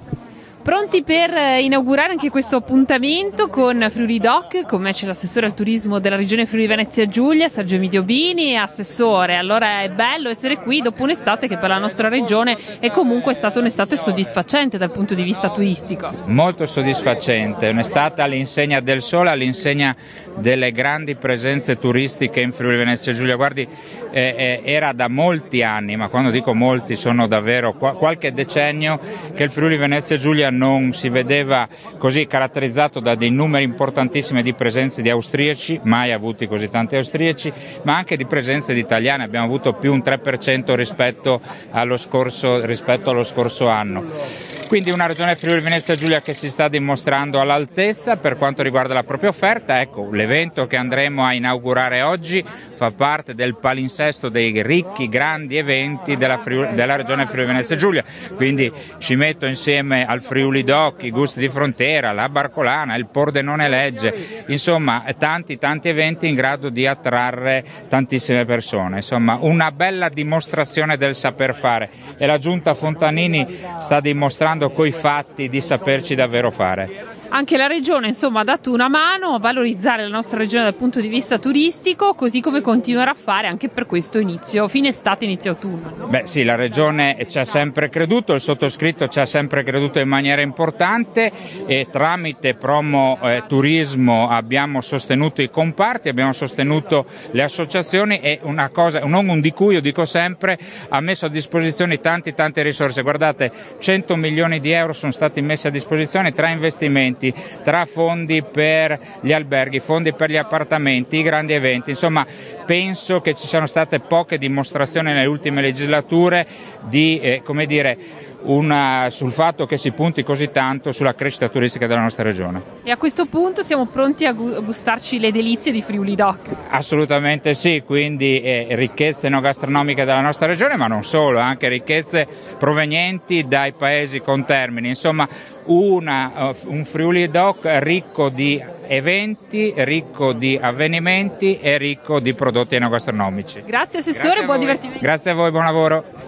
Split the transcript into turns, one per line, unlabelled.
so much. Pronti per eh, inaugurare anche questo appuntamento con Friuli Doc, con me c'è l'assessore al turismo della regione Friuli Venezia Giulia, Sergio Emidio Bini, assessore. Allora è bello essere qui dopo un'estate che per la nostra regione è comunque stata un'estate soddisfacente dal punto di vista turistico.
Molto soddisfacente, un'estate all'insegna del sole, all'insegna delle grandi presenze turistiche in Friuli Venezia Giulia. Guardi, eh, eh, era da molti anni, ma quando dico molti sono davvero qua, qualche decennio che il Friuli Venezia Giulia non si vedeva così caratterizzato da dei numeri importantissimi di presenze di austriaci, mai avuti così tanti austriaci, ma anche di presenze di italiani, abbiamo avuto più un 3% rispetto allo scorso, rispetto allo scorso anno. Quindi una regione Friuli Venezia Giulia che si sta dimostrando all'altezza per quanto riguarda la propria offerta. Ecco, l'evento che andremo a inaugurare oggi fa parte del palinsesto dei ricchi, grandi eventi della, Friuli, della regione Friuli Venezia Giulia. Quindi ci metto insieme al Friuli Doc, i Gusti di Frontiera, la Barcolana, il Pordenone Legge, insomma tanti tanti eventi in grado di attrarre tantissime persone. Insomma, una bella dimostrazione del saper fare e la giunta Fontanini sta dimostrando dimostrando coi fatti di saperci davvero fare
anche la regione insomma, ha dato una mano a valorizzare la nostra regione dal punto di vista turistico, così come continuerà a fare anche per questo inizio, fine estate, inizio autunno.
Beh sì, la regione ci ha sempre creduto, il sottoscritto ci ha sempre creduto in maniera importante e tramite Promo eh, Turismo abbiamo sostenuto i comparti, abbiamo sostenuto le associazioni e una cosa, non di cui io dico sempre, ha messo a disposizione tante tante risorse. Guardate, 100 milioni di euro sono stati messi a disposizione tra investimenti investimenti, tra fondi per gli alberghi, fondi per gli appartamenti, i grandi eventi, insomma penso che ci siano state poche dimostrazioni nelle ultime legislature di, eh, come dire, una, sul fatto che si punti così tanto sulla crescita turistica della nostra regione.
E a questo punto siamo pronti a gustarci le delizie di Friuli Doc?
Assolutamente sì, quindi eh, ricchezze enogastronomiche della nostra regione, ma non solo, anche ricchezze provenienti dai paesi contermini, insomma una, uh, un Friuli Doc ricco di eventi, ricco di avvenimenti e ricco di prodotti enogastronomici.
Grazie Assessore, buon divertimento.
Grazie a voi, buon lavoro.